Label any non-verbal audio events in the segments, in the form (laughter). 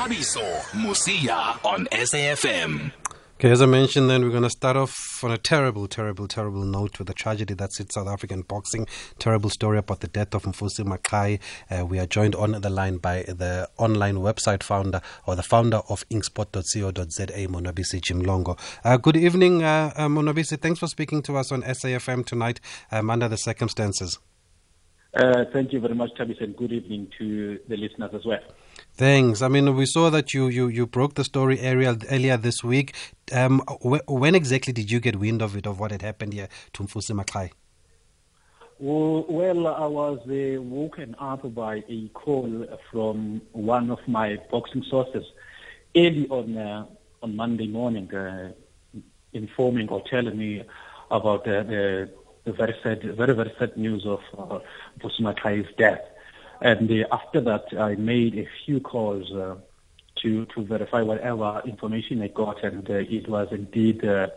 Thabiso Mosia on SAFM. Okay, as I mentioned, then we're going to start off on a terrible, terrible, terrible note with the tragedy that's hit South African boxing. Terrible story about the death of Mfusi Maqhayi. Uh, we are joined on the line by the online website founder or the founder of inksport.co.za, Monwabisi Jimlongo. Uh, good evening, uh, uh, Monwabisi. Thanks for speaking to us on SAFM tonight um, under the circumstances. Uh, thank you very much, Tabis, and good evening to the listeners as well. Thanks. I mean, we saw that you, you, you broke the story earlier, this week. Um, wh- when exactly did you get wind of it, of what had happened here to Mfusi Maqhayi? Well, I was uh, woken up by a call from one of my boxing sources early on uh, on Monday morning, uh, informing or telling me about uh, the the very sad, very very sad news of uh, death. And uh, after that, I made a few calls uh, to to verify whatever information I got, and uh, it was indeed uh,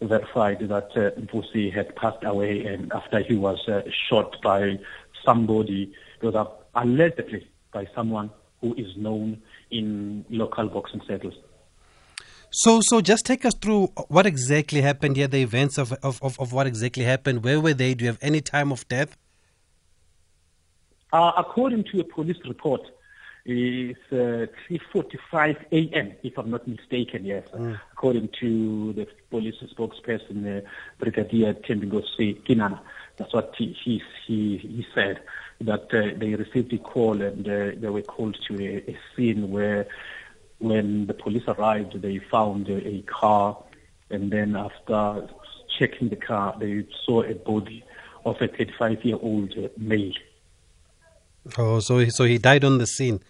verified that uh, had passed away, and after he was uh, shot by somebody, it was allegedly by someone who is known in local boxing circles. So, so just take us through what exactly happened here, the events of, of, of, of what exactly happened. Where were they? Do you have any time of death? Uh, according to a police report, it's uh, 3.45 a.m., if I'm not mistaken, yes. Mm. According to the police spokesperson, uh, Brigadier Thembinkosi Kinana. That's what he, he, he, he said, that uh, they received a call and uh, they were called to a, a, scene where when the police arrived, they found a, a car and then after checking the car, they saw a body of a 35-year-old male. Oh, so he, so he died on the scene.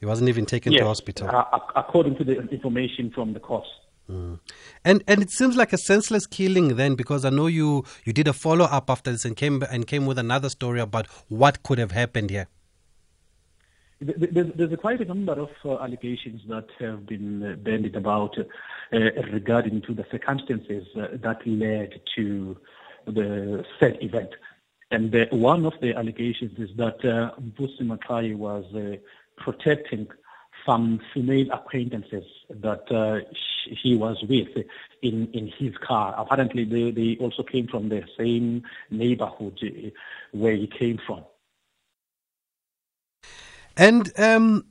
He wasn't even taken yes, to hospital. Uh, according to the information from the course. Mm. And and it seems like a senseless killing then, because I know you you did a follow up after this and came and came with another story about what could have happened here. There's, there's quite a number of uh, allegations that have been uh, bandied about uh, regarding to the circumstances uh, that led to the said event. And the, one of the allegations is that uh, Mfusi Maqhayi was uh, protecting some female acquaintances that uh, he was with in, in his car. Apparently, they, they also came from the same neighborhood uh, where he came from. And um,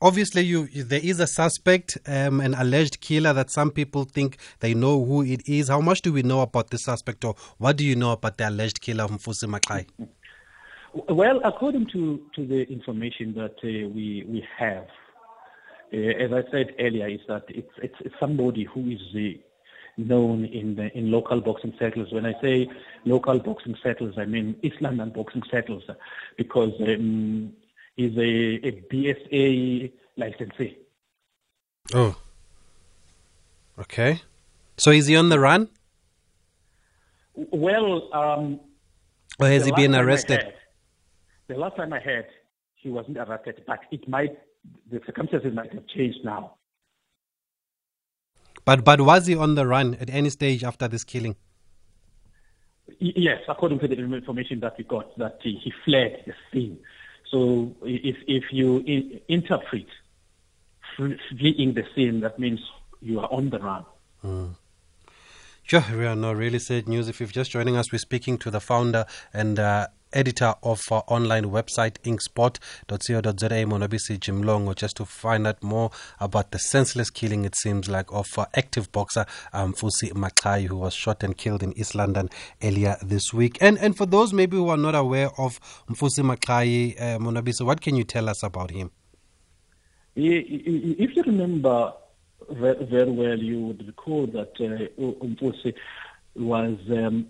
obviously you there is a suspect um, an alleged killer that some people think they know who it is. How much do we know about the suspect or what do you know about the alleged killer of Mfusi Maqhayi? Well according to to the information that uh, we we have uh, as i said earlier is that it's it's, it's somebody who is uh, known in the, in local boxing circles. When i say local boxing circles i mean east london boxing circles because um, is a, a BSA licensee. Oh. Okay. So is he on the run? Well, um, or has he been arrested? Heard, the last time I heard, he wasn't arrested, but it might, the circumstances might have changed now. But but was he on the run at any stage after this killing? Yes, according to the information that we got, that he, he fled the scene. So if, if you in, interpret fleeing the scene, that means you are on the run. Mm. Sure, we are no really sad news. If you're just joining us, we're speaking to the founder and uh, editor of our online website inksport.co.za Jim Jimlongo just to find out more about the senseless killing it seems like of uh, active boxer um, Mfusi Maqhayi who was shot and killed in East London earlier this week. And and for those maybe who are not aware of Mfusi Maqhayi uh, Monwabisi what can you tell us about him? If you remember very well you would recall that uh, Mfusi was um,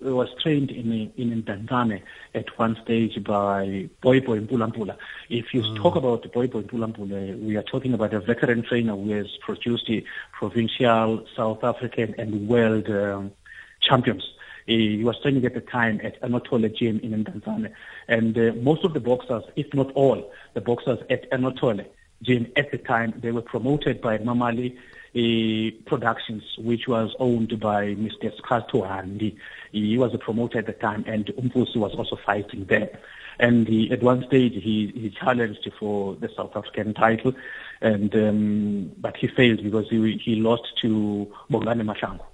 was trained in in Mdantsane at one stage by Boy Boy Mpula If you mm. talk about Boy Boy Mpula we are talking about a veteran trainer who has produced the provincial, South African, and world um, champions. He was training at the time at Anatole Gym in Mdantsane. And uh, most of the boxers, if not all, the boxers at Anatole Gym at the time, they were promoted by Mamali Productions, which was owned by Mr. Skato Handi. He was a promoter at the time, and Umfusi was also fighting there. And he, at one stage, he, he challenged for the South African title, and um, but he failed because he, he lost to Bongani Mahlangu.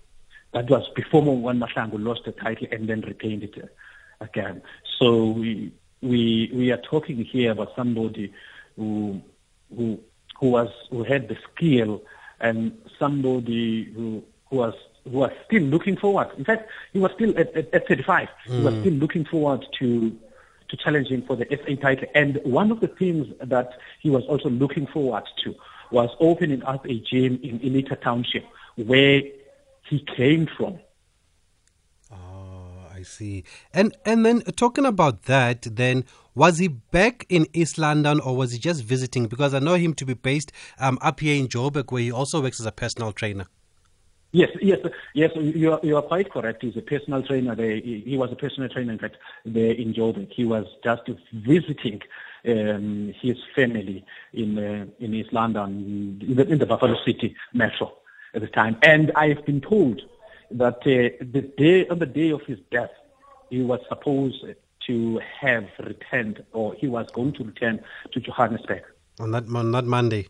That was before Bongani Mahlangu lost the title and then retained it again. So we, we, we are talking here about somebody who, who, who was, who had the skill and somebody who, who was who was still looking forward. In fact, he was still at, at, at 35. Mm. He was still looking forward to to challenging for the SA title. And one of the things that he was also looking forward to was opening up a gym in Ilita Township, where he came from. Oh, I see. And and then talking about that, then was he back in East London or was he just visiting? Because I know him to be based um, up here in Joburg, where he also works as a personal trainer. Yes, yes, yes. You are, you are quite correct. He's a personal trainer. There. He was a personal trainer, in fact, there in Joburg. He was just visiting um, his family in uh, in East London, in the, in the, Buffalo City metro at the time. And I have been told that uh, the day on the day of his death, he was supposed to have returned, or he was going to return to Johannesburg on that on that Monday.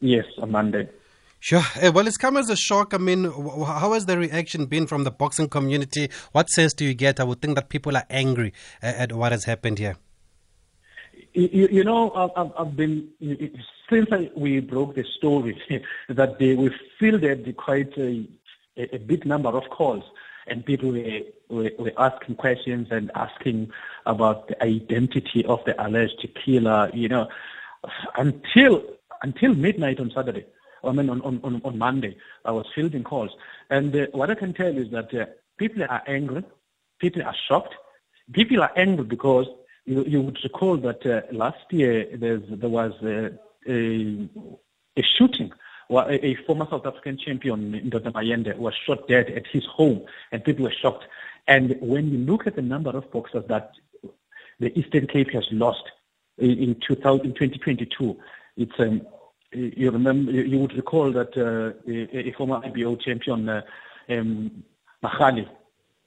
Yes, on Monday. Sure. Uh, well, it's come as a shock. I mean, how has the reaction been from the boxing community? What sense do you get? I would think that people are angry at what has happened here. You, you know, I've, I've, been since we broke the story (laughs) that they, we fielded quite a, a, big number of calls, and people were, were, were asking questions and asking about the identity of the alleged killer. You know, until until midnight on Saturday. I mean, on, on, on Monday, I was fielding calls. And uh, what I can tell you is that uh, people are angry, people are shocked. People are angry because you, you would recall that uh, last year there was a, a shooting. A, a former South African champion, Ndoda Mayende, was shot dead at his home, and people were shocked. And when you look at the number of boxers that the Eastern Cape has lost in, in, 2000, in 2022, it's um, you remember, you would recall that uh, a, a, former IBO champion, uh, um, Marali,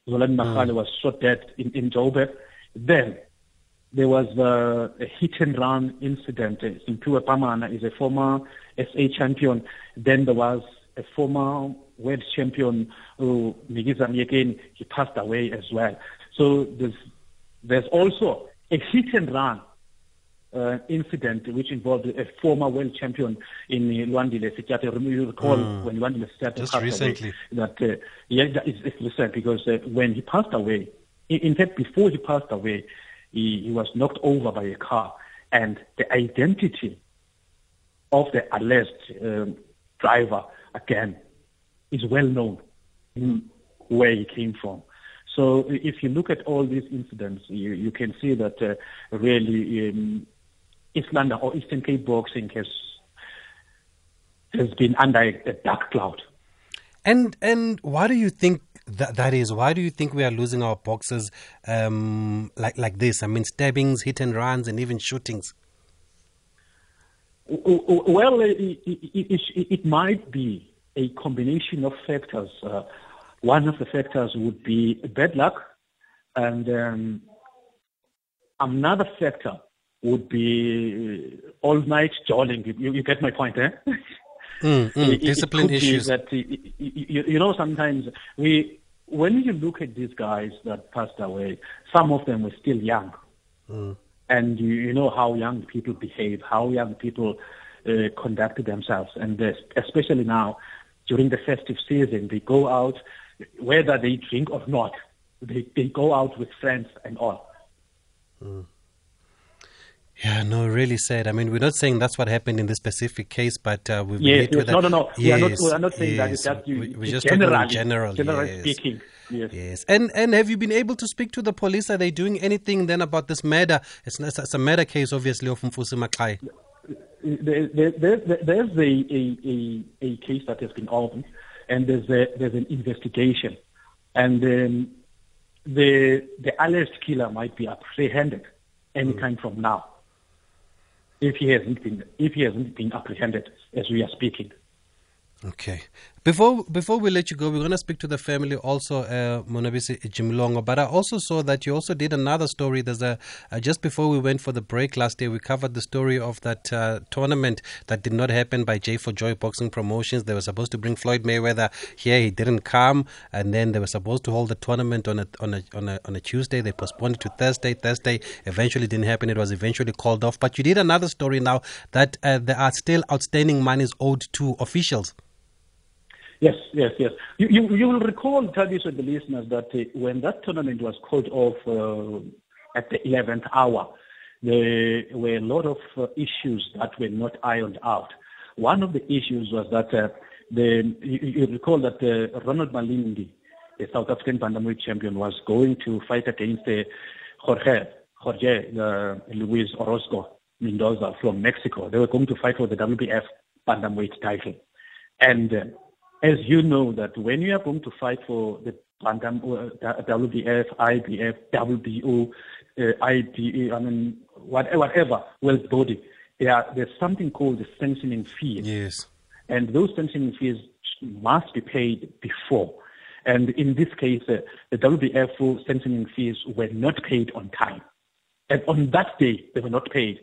Zolani Marali, mm. was shot dead in, in Joburg. Then there was uh, a hit and run incident. Simphiwe Pamana is a former SA champion. Then there was a former world champion, who Mikiza Myekeni, he passed away as well. So there's, there's also a hit and run uh, incident which involved a former world champion in Lwandile Sityate. You recall mm. when Lwandile Sityate Just passed recently. away that uh, yeah, it's, it's recent because uh, when he passed away, in, in, fact, before he passed away, he, he was knocked over by a car, and the identity of the alleged um, driver again is well known where he came from. So if you look at all these incidents, you, you can see that uh, really um, or Eastern Cape boxing has has been under a, a dark cloud. And and why do you think that that is? Why do you think we are losing our boxers um, like like this? I mean, stabbings, hit and runs, and even shootings. Well, it, it, it, it might be a combination of factors. Uh, one of the factors would be bad luck, and um, another factor would be all night jolling. You, you get my point, eh? Mm, mm, (laughs) discipline issues. That you, you know, sometimes we, when you look at these guys that passed away, some of them were still young, mm. and you, you know how young people behave, how young people uh, conduct themselves, and especially now during the festive season, they go out, whether they drink or not, they they go out with friends and all. Mm. Yeah, no, really sad. I mean, we're not saying that's what happened in this specific case, but uh, we yes, yes. No, no, no. Yes, we, are not, we are not saying yes. that. It's just, we, we're just generally, general, generally yes. speaking. Yes. Yes. And and have you been able to speak to the police? Are they doing anything then about this murder? It's, it's a murder case, obviously, of Mfusi Maqhayi. There, there, there, there's a, a, a, case that has been opened, and there's a, there's an investigation, and um, the the alleged killer might be apprehended anytime mm. from now if he hasn't been if he hasn't been apprehended as we are speaking. Okay. Before before we let you go, we're going to speak to the family also, uh, Monwabisi Jimlongo. But I also saw that you also did another story. There's a uh, just before we went for the break last day, we covered the story of that uh, tournament that did not happen by J for Joy Boxing Promotions. They were supposed to bring Floyd Mayweather here, he didn't come, and then they were supposed to hold the tournament on a on a on a, on a Tuesday. They postponed it to Thursday. Thursday eventually didn't happen. It was eventually called off. But you did another story now that uh, there are still outstanding monies owed to officials. Yes, yes, yes. You, you, you will recall, Thaddeus and the listeners, that uh, when that tournament was called off uh, at the 11th hour, there were a lot of uh, issues that were not ironed out. One of the issues was that uh, the, you, you, recall that uh, Ronald Malindi, the South African bantamweight champion, was going to fight against uh, Jorge, Jorge Luis Orozco Mendoza from Mexico. They were going to fight for the WBF bantamweight title. And as you know that when you are going to fight for the Bantam, uh, WBF, IBF, WBO, uh, IBA, I mean, whatever, whatever world body, there, there's something called the sanctioning fees. Yes. And those sanctioning fees must be paid before. And in this case, uh, the WBF sanctioning fees were not paid on time. And on that day, they were not paid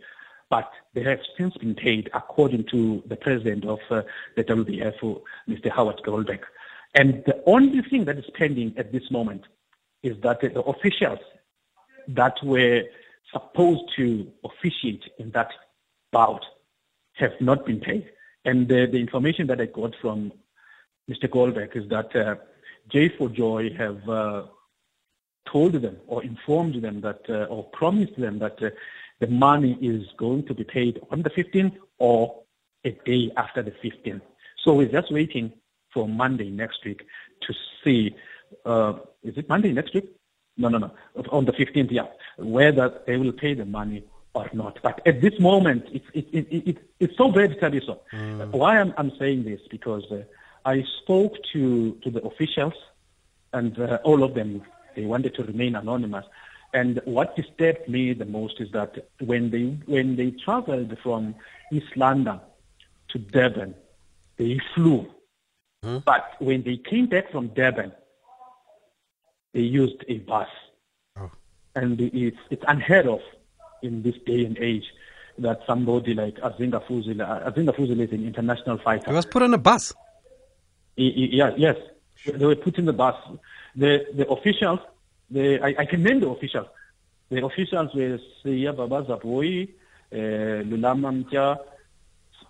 but they have since been paid according to the president of uh, the WBF, Mr. Howard Goldberg. And the only thing that is pending at this moment is that the officials that were supposed to officiate in that bout have not been paid. And the, information that I got from Mr. Goldberg is that uh, J4 Joy have uh, told them or informed them that uh, or promised them that uh, the money is going to be paid on the 15th or a day after the 15th. So we're just waiting for Monday next week to see, uh, is it Monday next week? No, no, no, on the 15th, yeah, whether they will pay the money or not. But at this moment, it's, it, it, it, it's so bad, so. Mm. Why I'm, I'm saying this? Because uh, I spoke to, to the officials and uh, all of them, they wanted to remain anonymous. And what disturbed me the most is that when they when they traveled from East London to Durban, they flew. Hmm? But when they came back from Durban, they used a bus. Oh. And it's it's unheard of in this day and age that somebody like Azinga Fuzile, Azinga Fuzile is an international fighter. He was put on a bus. He, he, yeah, yes, they were put in the bus. The the officials the, I, I name the officials. The officials were Siya Babaza Boy, uh, Lulama Mtya,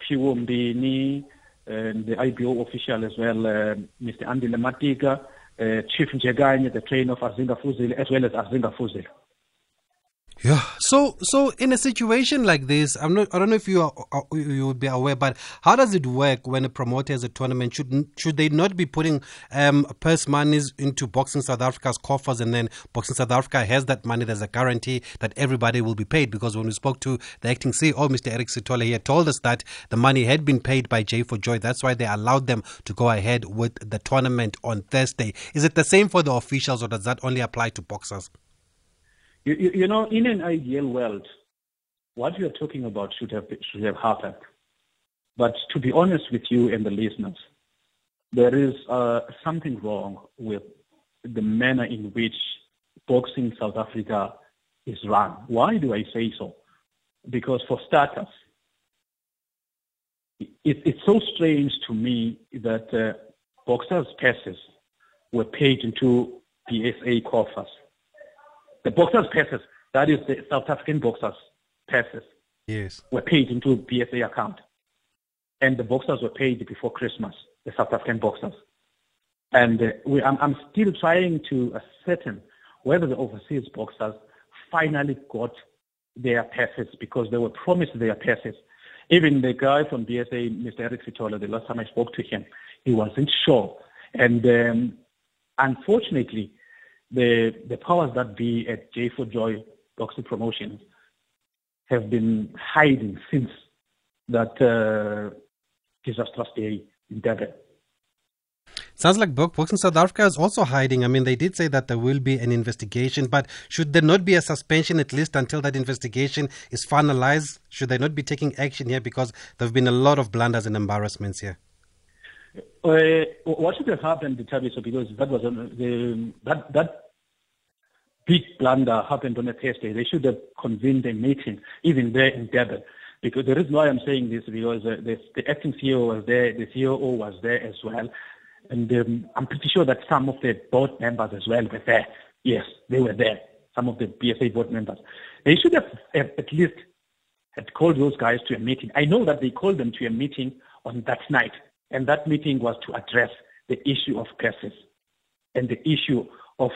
Piwo Mbini, and the IBO official as well, uh, Mr. Andy Lematika, uh, Chief Njeganye, the trainer of Azinga Fuzile, as well as Azinga Fuzile. Yeah. So, so in a situation like this, I'm not. I don't know if you are, uh, you would be aware, but how does it work when a promoter has a tournament? Should should they not be putting um, purse monies into Boxing South Africa's coffers, and then Boxing South Africa has that money? There's a guarantee that everybody will be paid. Because when we spoke to the acting CEO, Mr. Eric Sithole, he had told us that the money had been paid by J for Joy. That's why they allowed them to go ahead with the tournament on Thursday. Is it the same for the officials, or does that only apply to boxers? You, you, you know, in an ideal world, what you're talking about should have should have happened. But to be honest with you and the listeners, there is uh, something wrong with the manner in which boxing South Africa is run. Why do I say so? Because for starters, it, it's so strange to me that uh, boxers' purses were paid into BSA coffers the boxers' purses, that is the South African boxers' purses, yes. were paid into BSA account. And the boxers were paid before Christmas, the South African boxers. And uh, we, I'm, I'm still trying to ascertain whether the overseas boxers finally got their purses because they were promised their purses. Even the guy from BSA, Mr. Eric Sithole, the last time I spoke to him, he wasn't sure. And um, unfortunately, the, the powers that be at J4 Joy Boxing Promotions have been hiding since that uh, disastrous day in Durban. Sounds like Box Boxing South Africa is also hiding. I mean, they did say that there will be an investigation, but should there not be a suspension at least until that investigation is finalized? Should they not be taking action here because there have been a lot of blunders and embarrassments here? Uh, what should have happened, Thabiso, because that was on the, that, that big blunder happened on a Thursday. They should have convened a meeting, even there in Durban. Because the reason why I'm saying this because uh, the, the acting CEO was there, the COO was there as well, and um, I'm pretty sure that some of the board members as well were there. Yes, they were there. Some of the BSA board members. They should have, have at least had called those guys to a meeting. I know that they called them to a meeting on that night, and that meeting was to address the issue of cases and the issue of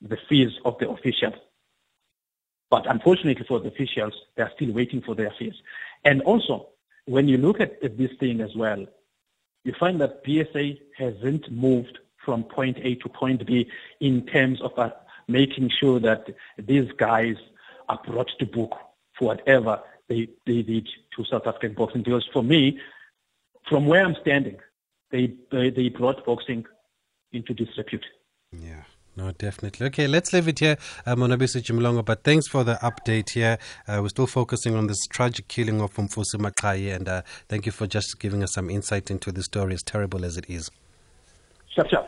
the fees of the officials. But unfortunately for the officials, they are still waiting for their fees. And also, when you look at, at this thing as well, you find that BSA hasn't moved from point A to point B in terms of uh, making sure that these guys are brought to book for whatever they, they did to South African boxing. Because for me, from where I'm standing, they, they, they brought boxing into disrepute. Yeah. No, definitely. Okay, let's leave it here, uh, Monwabisi Jimlongo. But thanks for the update here. Uh, we're still focusing on this tragic killing of Mfusi Maqhayi, and uh, thank you for just giving us some insight into the story, as terrible as it is. Sure, sure.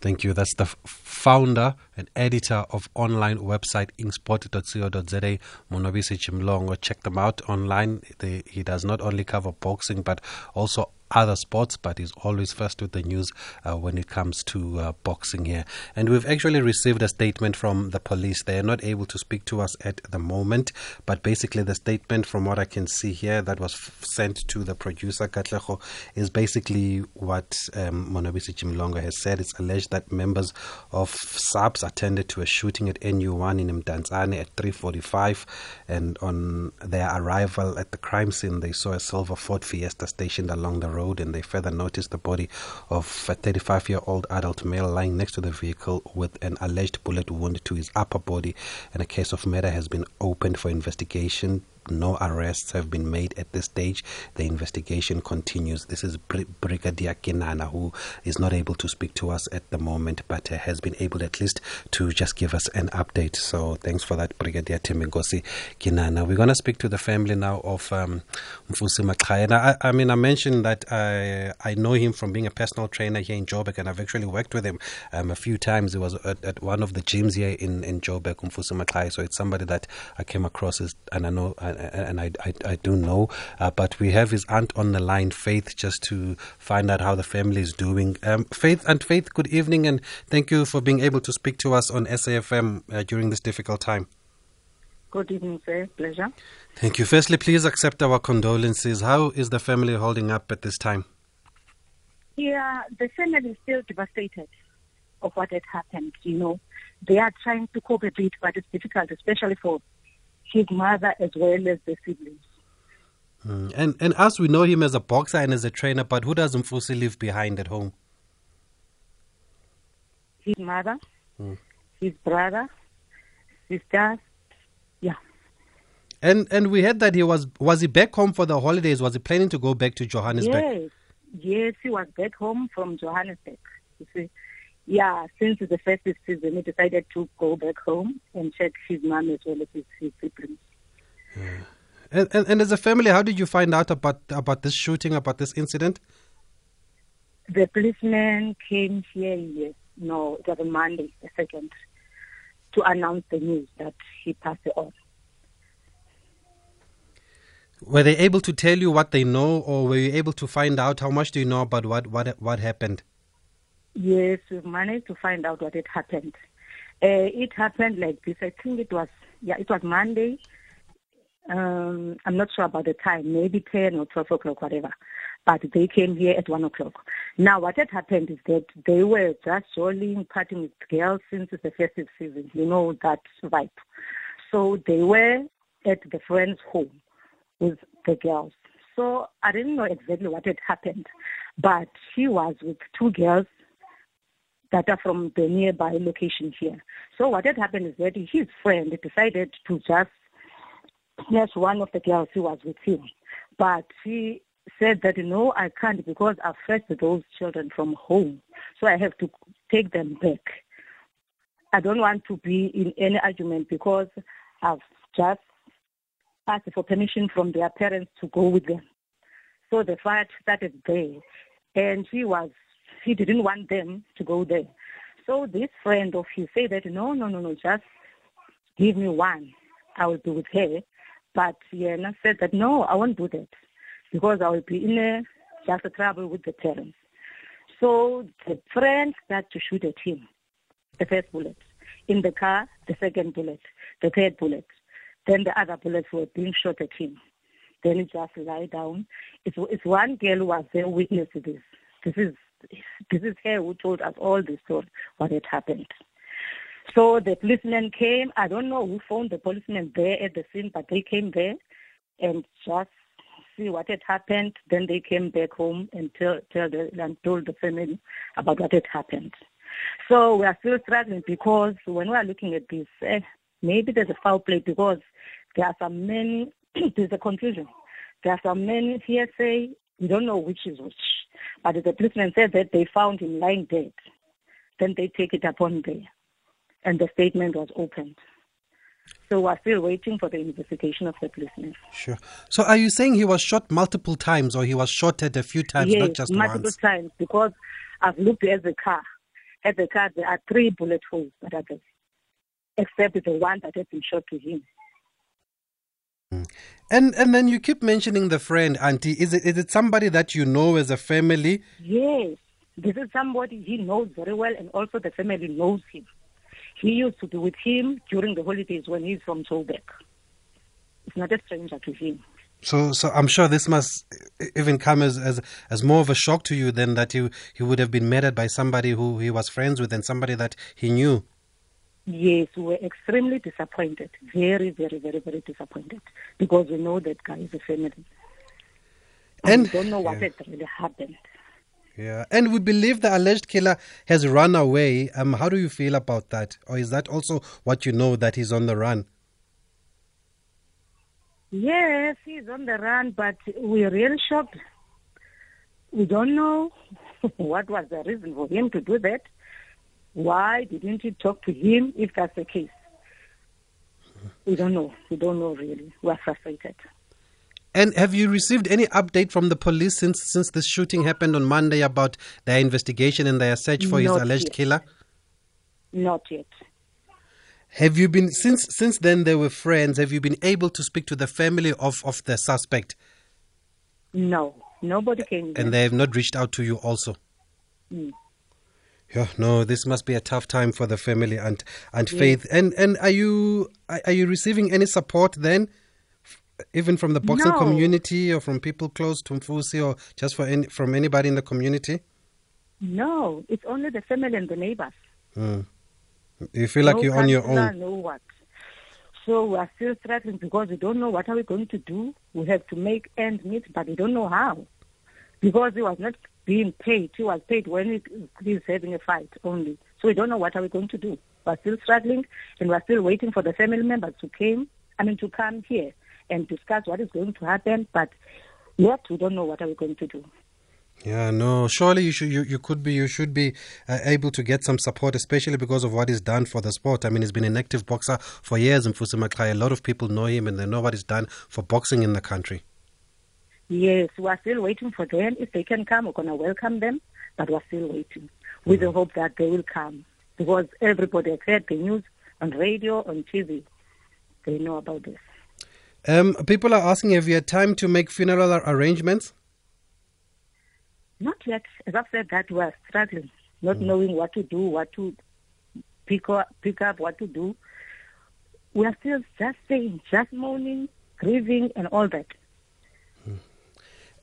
Thank you. That's the founder and editor of online website inksport.co.za, Monwabisi Jimlongo. Check them out online. They, he does not only cover boxing, but also other sports, but is always first with the news uh, when it comes to uh, boxing here. And we've actually received a statement from the police. They are not able to speak to us at the moment, but basically, the statement, from what I can see here, that was f- sent to the producer, Katlejo, is basically what um, Jimlongo has said. It's alleged that members of SAPS attended to a shooting at NU1 in Mdantsane at 3.45, and on their arrival at the crime scene, they saw a silver Ford Fiesta stationed along the road, and they further noticed the body of a 35 year old adult male lying next to the vehicle with an alleged bullet wound to his upper body. And a case of murder has been opened for investigation no arrests have been made at this stage. The investigation continues. This is Brigadier Kinana, who is not able to speak to us at the moment, but uh, has been able at least to just give us an update. So thanks for that, Brigadier Thembinkosi Kinana. We're going to speak to the family now of um, Mfusi Maqhayi. I, I, mean, I mentioned that I, I know him from being a personal trainer here in Joburg, and I've actually worked with him um, a few times. He was at, at, one of the gyms here in, in Joburg, Mfusi Maqhayi. So it's somebody that I came across, as, and I know. I, and I, I, I do know. Uh, but we have his aunt on the line, Faith, just to find out how the family is doing. Um, Faith and Faith, good evening, and thank you for being able to speak to us on SAFM uh, during this difficult time. Good evening, sir. Pleasure. Thank you. Firstly, please accept our condolences. How is the family holding up at this time? Yeah, the family is still devastated of what had happened. You know, they are trying to cope a bit, but it's difficult, especially for his mother as well as the siblings. Mm. And and as we know him as a boxer and as a trainer, but who does Mfusi leave behind at home? His mother, mm. his brother, sister, yeah. And and we heard that he was was he back home for the holidays? Was he planning to go back to Johannesburg? Yes, yes, he was back home from Johannesburg. You see, yeah, since the festive season, he decided to go back home and check his mom as well as his, his siblings. Yeah. And, and, and as a family, how did you find out about about this shooting, about this incident? The policeman came here, yes, no, it was on Monday, the second, to announce the news that he passed on. Were they able to tell you what they know, or were you able to find out how much do you know about what what what happened? Yes, we've managed to find out what had happened. Uh, it happened like this. I think it was yeah, it was Monday. Um, I'm not sure about the time, maybe ten or twelve o'clock, whatever. But they came here at one o'clock. Now, what had happened is that they were just strolling, partying with girls since the festive season. You know that vibe. So they were at the friend's home with the girls. So I didn't know exactly what had happened, but she was with two girls that are from the nearby location here. So what had happened is that his friend decided to just snatch one of the girls who was with him. But he said that, no, I can't because I've fetched those children from home. So I have to take them back. I don't want to be in any argument because I've just asked for permission from their parents to go with them. So the fight started there. and he was he didn't want them to go there. So this friend of his said that no, no, no, no, just give me one. I will be with her. But Yena said that no, I won't do that because I will be in a just a trouble with the parents. So the friend started to shoot at him, the first bullet. In the car, the second bullet, the third bullet. Then the other bullets were being shot at him. Then he just lie down. It's, it's one girl who was there witness to this. This is (laughs) this is her who told us all the story, what had happened. So the policeman came. I don't know who phoned the policeman there at the scene, but they came there and just see what had happened. Then they came back home and tell, tell the, and told the family about what had happened. So we are still struggling because when we are looking at this, eh, maybe there's a foul play because there are some many, (clears throat) there's a confusion. There are some many hearsay, we don't know which is which. But the policeman said that they found him lying dead. Then they take it upon there. And the statement was opened. So we're still waiting for the investigation of the policeman. Sure. So are you saying he was shot multiple times or he was shot at a few times, yes, not just multiple once? times because I've looked at the car. At the car, there are three bullet holes that are there, except the one that has been shot to him. Hmm. And and then you keep mentioning the friend, Auntie. Is it is it somebody that you know as a family? Yes, this is somebody he knows very well, and also the family knows him. He used to be with him during the holidays when he's from Joburg. It's not a stranger to him. So so I'm sure this must even come as as, as more of a shock to you than that he he would have been murdered by somebody who he was friends with and somebody that he knew. Yes, we were extremely disappointed. Very, very, very, very disappointed because we know that guy is a family. And, And- we don't know what yeah. had really happened. Yeah, and we believe the alleged killer has run away. Um, how do you feel about that, or is that also what you know that he's on the run? Yes, he's on the run, but we're really shocked. We don't know (laughs) what was the reason for him to do that. Why didn't you talk to him if that's the case? We don't know. We don't know really. We're frustrated. And have you received any update from the police since since this shooting happened on Monday about their investigation and their search for his alleged yet. killer? Not yet. Have you been since since then they were friends? Have you been able to speak to the family of of the suspect, No. Nobody came. and they have not reached out to you also? Mm. Yeah, no, this must be a tough time for the family and and Faith. And and are you are you receiving any support then, even from the boxing No. community or from people close to Mfusi or just for any, from anybody in the community? No, it's only the family and the neighbors. Mm. You feel like no you're on your own. No what. So we are still struggling because we don't know what are we going to do. We have to make ends meet, but we don't know how. Because he was not being paid. He was paid when he, he's having a fight only. So we don't know what are we going to do. We're still struggling and we're still waiting for the family members to came, I mean to come here and discuss what is going to happen. But yet we don't know what are we going to do. Yeah, no. Surely you should, you, you could be, you should be uh, able to get some support, especially because of what he's done for the sport. I mean, he's been an active boxer for years in Fusi Maqhayi. A lot of people know him and they know what he's done for boxing in the country. Yes, we are still waiting for them. If they can come, we're going to welcome them, but we're still waiting with the hope that they will come because everybody has heard the news on radio, on TV. They know about this. Um, people are asking, if you had time to make funeral arrangements? Not yet. As I've said that, we are struggling, not knowing what to do, what to pick up, pick up, what to do. We are still just saying, just mourning, grieving, and all that.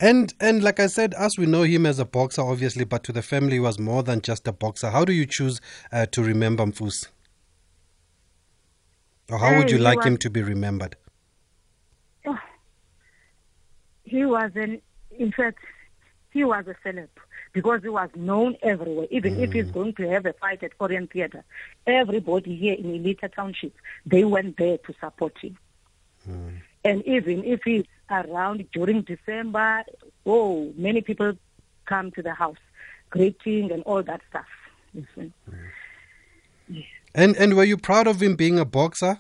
And and like I said, as we know him as a boxer, obviously, but to the family, he was more than just a boxer. How do you choose uh, to remember Mfus? Or how would you he like him to be remembered? Oh, he was an, in fact, he was a celeb because he was known everywhere. Even if he's mm. going to have a fight at Orient Theatre, everybody here in Ilita Township, they went there to support him. Mm. And even if he's around during December, oh, many people come to the house, greeting and all that stuff. Listen. And and were you proud of him being a boxer?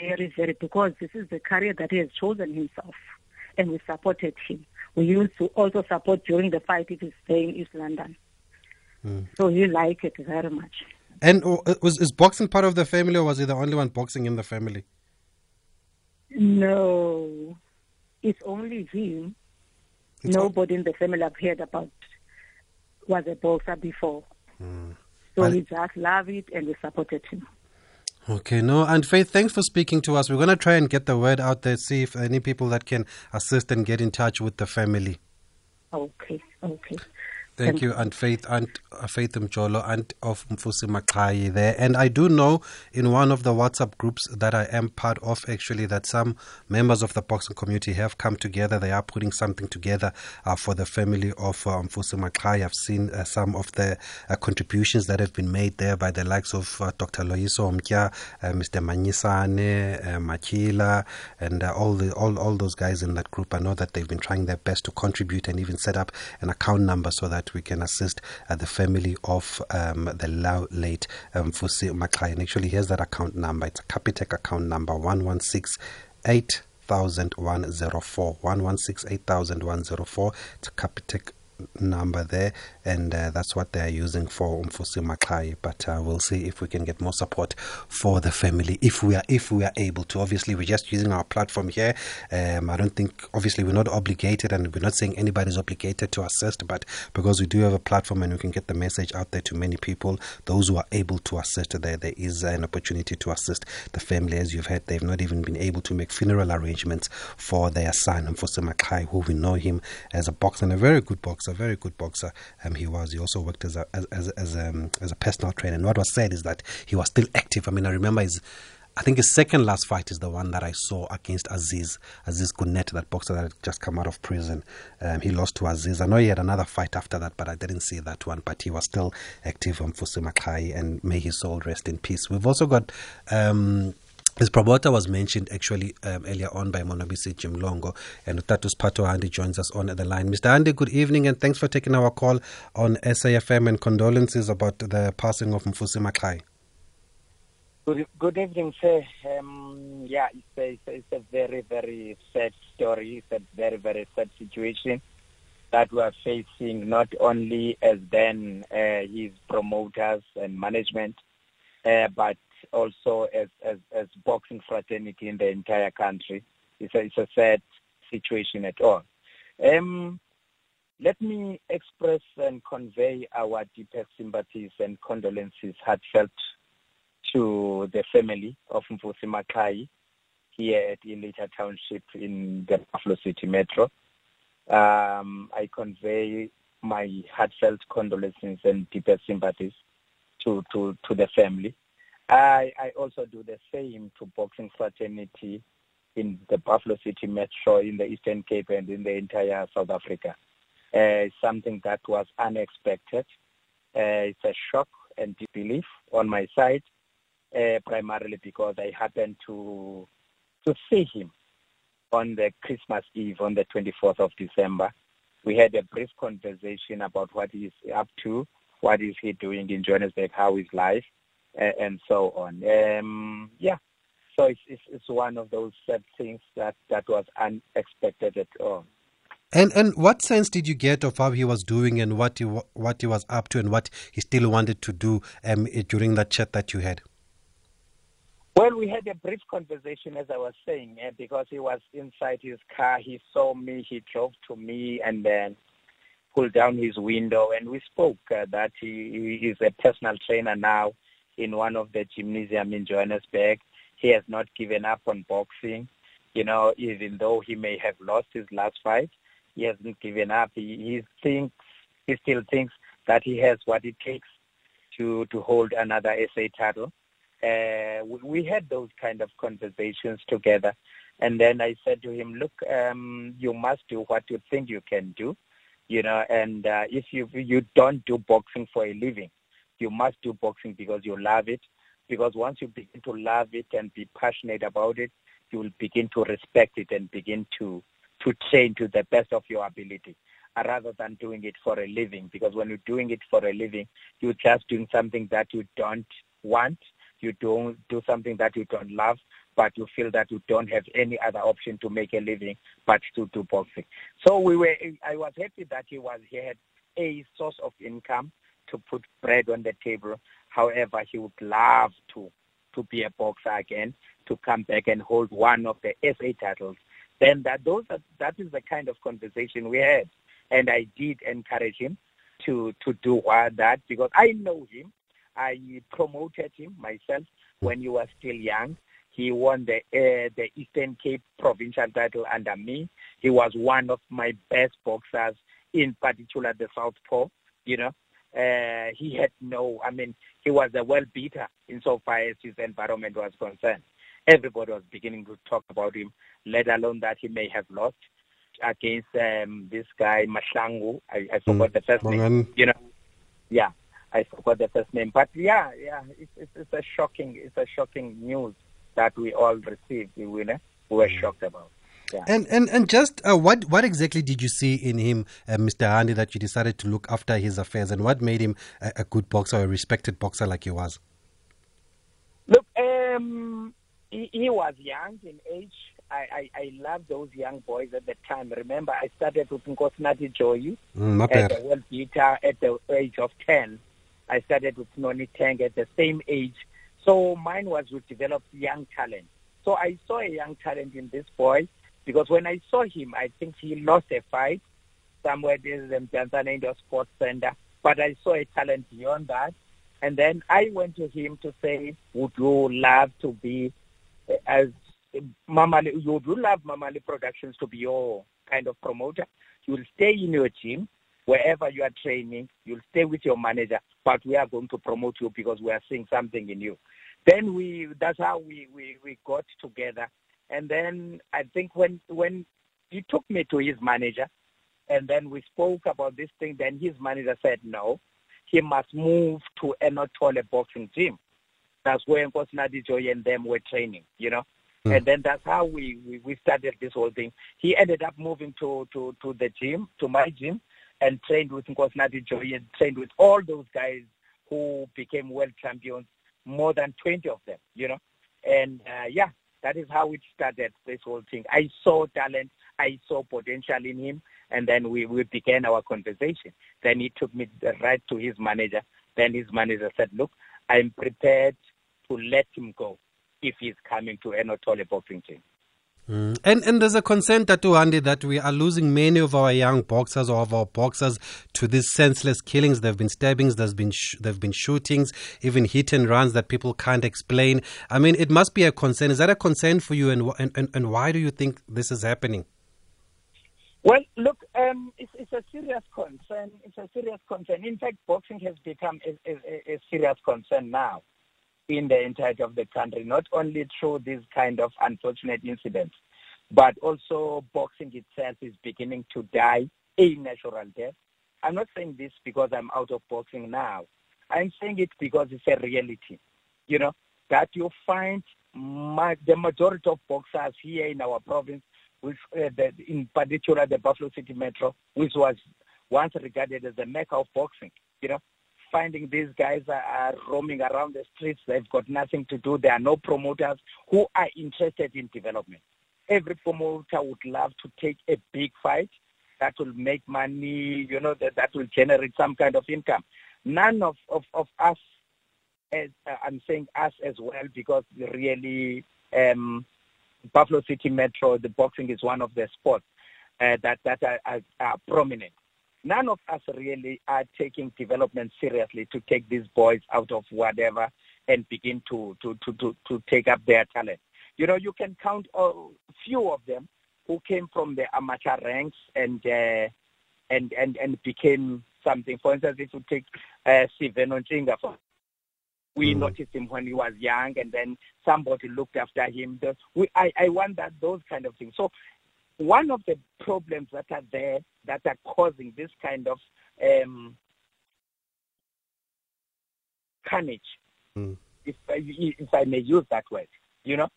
Very, very, because this is the career that he has chosen himself, and we supported him. we used to also support during the fight if he's staying in East London. Mm. So he liked it very much. And uh, was is boxing part of the family, or was he the only one boxing in the family? No, it's only him. It's Nobody all... in the family I've heard about was a boxer before. Mm. So he just loved it and we supported him. Okay, no, and Faith, thanks for speaking to us. We're going to try and get the word out there, see if any people that can assist and get in touch with the family. Okay, okay. Thank you, and Faith and uh, Faith Mjolo and of Mfusi Maqhayi there. And I do know in one of the WhatsApp groups that I am part of actually that some members of the boxing community have come together. They are putting something together uh, for the family of uh, Mfusi Maqhayi. I've seen uh, some of the uh, contributions that have been made there by the likes of uh, Dr. Loyiso Omkya, uh, Mr. Manyisane, uh, Makila, and all the all all those guys in that group. I know that they've been trying their best to contribute and even set up an account number so that that we can assist uh, the family of um, the late um, Fusi Maqhayi. And actually, here's that account number. It's a Capitec account number 1168. 104 116 8104 it's a Capitec number there, and uh, that's what they're using for Umfusi Maqhayi. But uh, we'll see if we can get more support for the family if we are if we are able to. Obviously, we're just using our platform here. Um, I don't think obviously we're not obligated, and we're not saying anybody's obligated to assist, but because we do have a platform and we can get the message out there to many people, those who are able to assist, there there is an opportunity to assist the family. As you've heard, they've not even been able to make funeral arrangements for their son Umfusi Maqhayi, who we know him as a boxer and a very good boxer a very good boxer. Um, he was. He also worked as a as as as, um, as a personal trainer. And what was said is that he was still active. I mean, I remember his. I think his second last fight is the one that I saw against Aziz, Aziz Kunet, that boxer that had just come out of prison. Um, he lost to Aziz. I know he had another fight after that, but I didn't see that one. But he was still active on Fusi Maqhayi, and may his soul rest in peace. We've also got um, his promoter was mentioned actually um, earlier on by Monwabisi Jimlongo, and Utatus Pato Andy joins us on the line. Mr. Andy, good evening, and thanks for taking our call on SAFM and condolences about the passing of Mfusi Maqhayi. Good, good evening, sir. Um, yeah, it's a, it's a very, very sad story. It's a very, very sad situation that we are facing, not only as then uh, his promoters and management, uh, but also as, as, as boxing fraternity in the entire country. It's a, it's a sad situation at all. Um, let me express and convey our deepest sympathies and condolences heartfelt to the family of Mfusi Maqhayi here at Ilita Township in the Buffalo City Metro. Um, I convey my heartfelt condolences and deepest sympathies to, to, to the family. I, I also do the same to boxing fraternity in the Buffalo City Metro, in the Eastern Cape, and in the entire South Africa. Uh, something that was unexpected. Uh, it's a shock and disbelief on my side, uh, primarily because I happened to to see him on the Christmas Eve on the 24th of December. We had a brief conversation about what he's up to, what is he doing in Johannesburg, how is life and so on. Um, yeah, so it's, it's, it's one of those sad things that that was unexpected at all. And and what sense did you get of how he was doing and what he what he was up to and what he still wanted to do um, during that chat that you had? Well, we had a brief conversation, as I was saying, uh, because he was inside his car. He saw me. He drove to me, and then pulled down his window, and we spoke uh, that he, he is a personal trainer now in one of the gymnasium in Johannesburg. He has not given up on boxing. You know, even though he may have lost his last fight, he hasn't given up. He, he thinks he still thinks that he has what it takes to to hold another SA title. Uh, we, we had those kind of conversations together, and then I said to him, "Look, um, you must do what you think you can do, you know, and uh, if you you don't do boxing for a living, you must do boxing because you love it. Because once you begin to love it and be passionate about it, you will begin to respect it and begin to to train to the best of your ability uh, rather than doing it for a living. Because when you're doing it for a living, you're just doing something that you don't want. You don't do something that you don't love. but you feel that you don't have any other option to make a living but to do boxing. So we were. I was happy that he was. He had a source of income to put bread on the table. However, he would love to to be a boxer again, to come back and hold one of the SA titles. Then that those are, that is the kind of conversation we had, and I did encourage him to to do that because I know him. I promoted him myself when he was still young. He won the uh, the Eastern Cape provincial title under me. He was one of my best boxers, in particular the Southpaw. You know, uh, he had no. I mean, he was a well beater insofar as his environment was concerned. Everybody was beginning to talk about him, let alone that he may have lost against um, this guy Mahlangu. I, I forgot mm. the first name. You know, yeah, I forgot the first name. But yeah, yeah, it's, it's, it's a shocking, it's a shocking news that we all received. We were, we were shocked about. Yeah. And and and just uh, what what exactly did you see in him, uh, Mr. Handi, that you decided to look after his affairs, and what made him a, a good boxer, a respected boxer like he was? Look, um, he, he was young in age. I, I, I love those young boys at the time. Remember, I started with Nkosinathi Joyi mm, as a well beater at the age of 10. I started with Noni Tenge at the same age. So mine was to develop young talent. So I saw a young talent in this boy because when I saw him, I think he lost a fight somewhere in the Mdantsane Indoor Sports Center. But I saw a talent beyond that. And then I went to him to say, would you love to be as Marali, you would love Marali Productions to be your kind of promoter. You'll stay in your team wherever you are training. You'll stay with your manager, but we are going to promote you because we are seeing something in you. Then we, that's how we, we, we got together. And then I think when, when he took me to his manager, and then we spoke about this thing, then his manager said no, he must move to a Notole boxing gym. That's where Nkosinathi Joyi and them were training, you know. Mm. And then that's how we, we, we started this whole thing. He ended up moving to, to, to the gym, to my gym, and trained with Nkosinathi Joyi and trained with all those guys who became world champions, more than 20 of them, you know. And uh, yeah, that is how it started, this whole thing. I saw talent, I saw potential in him, and then we, we began our conversation. Then he took me right to his manager. Then his manager said, look, I'm prepared to let him go if he's coming to Enotole boxing team. Mm. And and there's a concern, Tatu Handi, that we are losing many of our young boxers or of our boxers to these senseless killings. There've been stabbings, there's been sh- there've been shootings, even hit and runs that people can't explain. I mean, it must be a concern. Is that a concern for you, and and and, and why do you think this is happening? Well, look, um, it's, it's, a serious concern. It's a serious concern. In fact, boxing has become a, a, a serious concern now in the entirety of the country, not only through these kind of unfortunate incidents, but also boxing itself is beginning to die a natural death. I'm not saying this because I'm out of boxing now. I'm saying it because it's a reality, you know, that you find my, the majority of boxers here in our province, which uh, the, in particular the Buffalo City Metro, which was once regarded as the mecca of boxing, you know, finding these guys are, are roaming around the streets. They've got nothing to do. There are no promoters who are interested in development. Every promoter would love to take a big fight that will make money, you know, that, that will generate some kind of income. None of, of, of us, as, uh, I'm saying us as well, because really um, Buffalo City Metro, the boxing is one of the sports uh, that, that are, are, are prominent none of us really are taking development seriously to take these boys out of whatever and begin to, to, to, to, to take up their talent. You know, you can count a few of them who came from the amateur ranks and uh, and, and and became something. For instance, if you take uh, Steven Onchinga, we mm. noticed him when he was young, and then somebody looked after him. We, I, I want that those kind of things. So one of the problems that are there that are causing this kind of um, carnage, mm. if, if I may use that word, you know,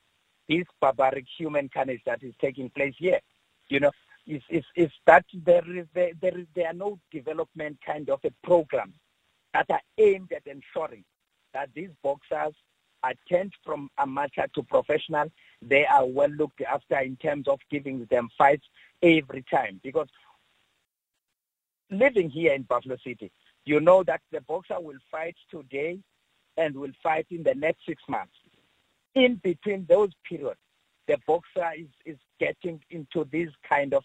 this barbaric human carnage that is taking place here, you know, is, is, is that there is there, there is there are no development kind of a program that are aimed at ensuring that these boxers attend from amateur to professional. They are well looked after in terms of giving them fights every time because living here in Buffalo City, you know that the boxer will fight today and will fight in the next six months. In between those periods, the boxer is, is getting into this kind of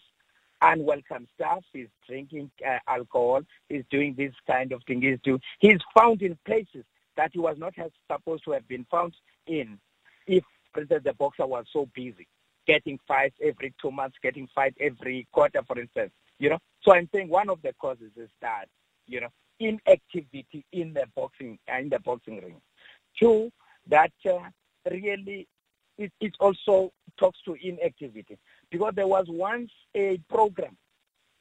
unwelcome stuff. He's drinking uh, alcohol. He's doing this kind of thing. He's doing. He's found in places that he was not supposed to have been found in. If, for instance, the boxer was so busy, getting fights every two months, getting fights every quarter, for instance. You know. So I'm saying one of the causes is that you know inactivity in the boxing uh, in the boxing ring. Two, that uh, really it, it also talks to inactivity because there was once a program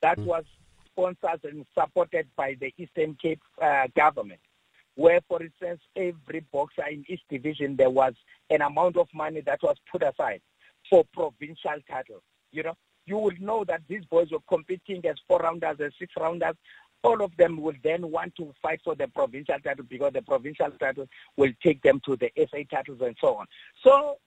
that mm. was sponsored and supported by the Eastern Cape uh, government, where, for instance, every boxer in each Division there was an amount of money that was put aside for provincial titles. You know, you will know that these boys were competing as four rounders, and six rounders. All of them will then want to fight for the provincial title because the provincial title will take them to the SA titles and so on. So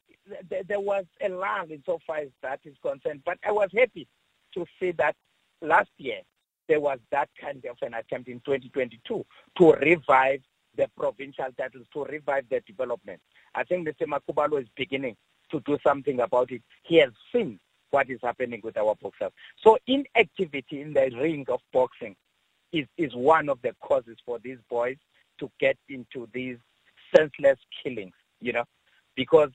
th- there was a lull insofar as that is concerned. But I was happy to see that last year there was that kind of an attempt in 2022 to revive the provincial titles, to revive the development. I think Mr. Makubalo is beginning to do something about it. He has seen what is happening with our boxers. So inactivity in the ring of boxing is, is one of the causes for these boys to get into these senseless killings, you know, because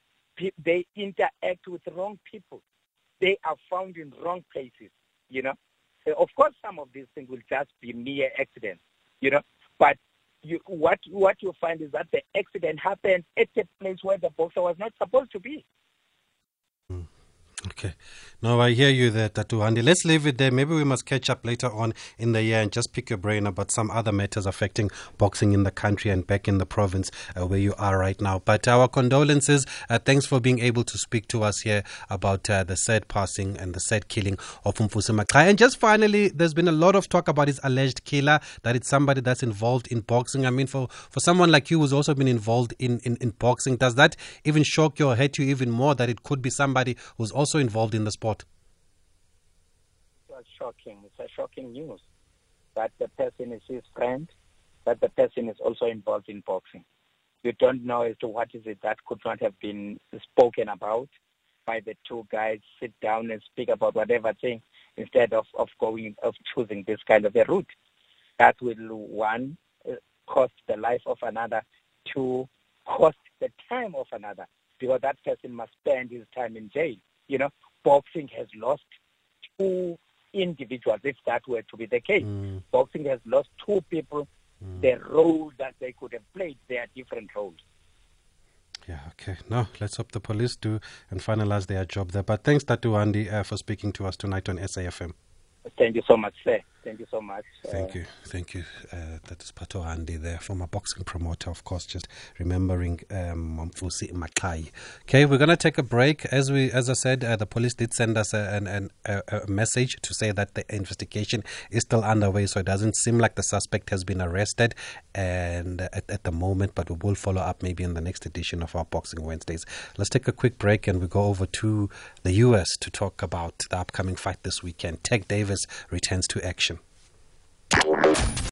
they interact with wrong people. They are found in wrong places, you know. Of course, some of these things will just be mere accidents, you know. But you, what what you find is that the accident happened at a place where the boxer was not supposed to be. Okay. No, I hear you there, Tatu Andy. Let's leave it there. Maybe we must catch up later on in the year and just pick your brain about some other matters affecting boxing in the country and back in the province uh, where you are right now. But our condolences. Uh, thanks for being able to speak to us here about uh, the sad passing and the sad killing of Mfuse Maqhayi. And just finally, there's been a lot of talk about his alleged killer, that it's somebody that's involved in boxing. I mean, for, for someone like you who's also been involved in, in, in boxing, does that even shock you or hurt you even more that it could be somebody who's also involved in the sport? It's shocking. It's a shocking news that the person is his friend, that the person is also involved in boxing. You don't know as to what is it that could not have been spoken about by the two guys sit down and speak about whatever thing instead of, of going of choosing this kind of a route. That will one uh, cost the life of another, two cost the time of another, because that person must spend his time in jail you know, boxing has lost two individuals, if that were to be the case. Mm. Boxing has lost two people. Mm. The role that they could have played, they are different roles. Yeah, okay. No, let's hope the police do and finalize their job there. But thanks, Tatu Andy, uh, for speaking to us tonight on SAFM. Thank you so much, sir. Thank you so much. Thank uh, you. Thank you. Uh, that is Pato Andy there, former boxing promoter, of course, just remembering um, Mfusi Maqhayi. Okay, we're going to take a break. As we, as I said, uh, the police did send us a, an, an, a, message to say that the investigation is still underway, so it doesn't seem like the suspect has been arrested and at, at the moment, but we will follow up maybe in the next edition of our Boxing Wednesdays. Let's take a quick break and we go over to the U.S. to talk about the upcoming fight this weekend. Tank Davis returns to action. Je vous.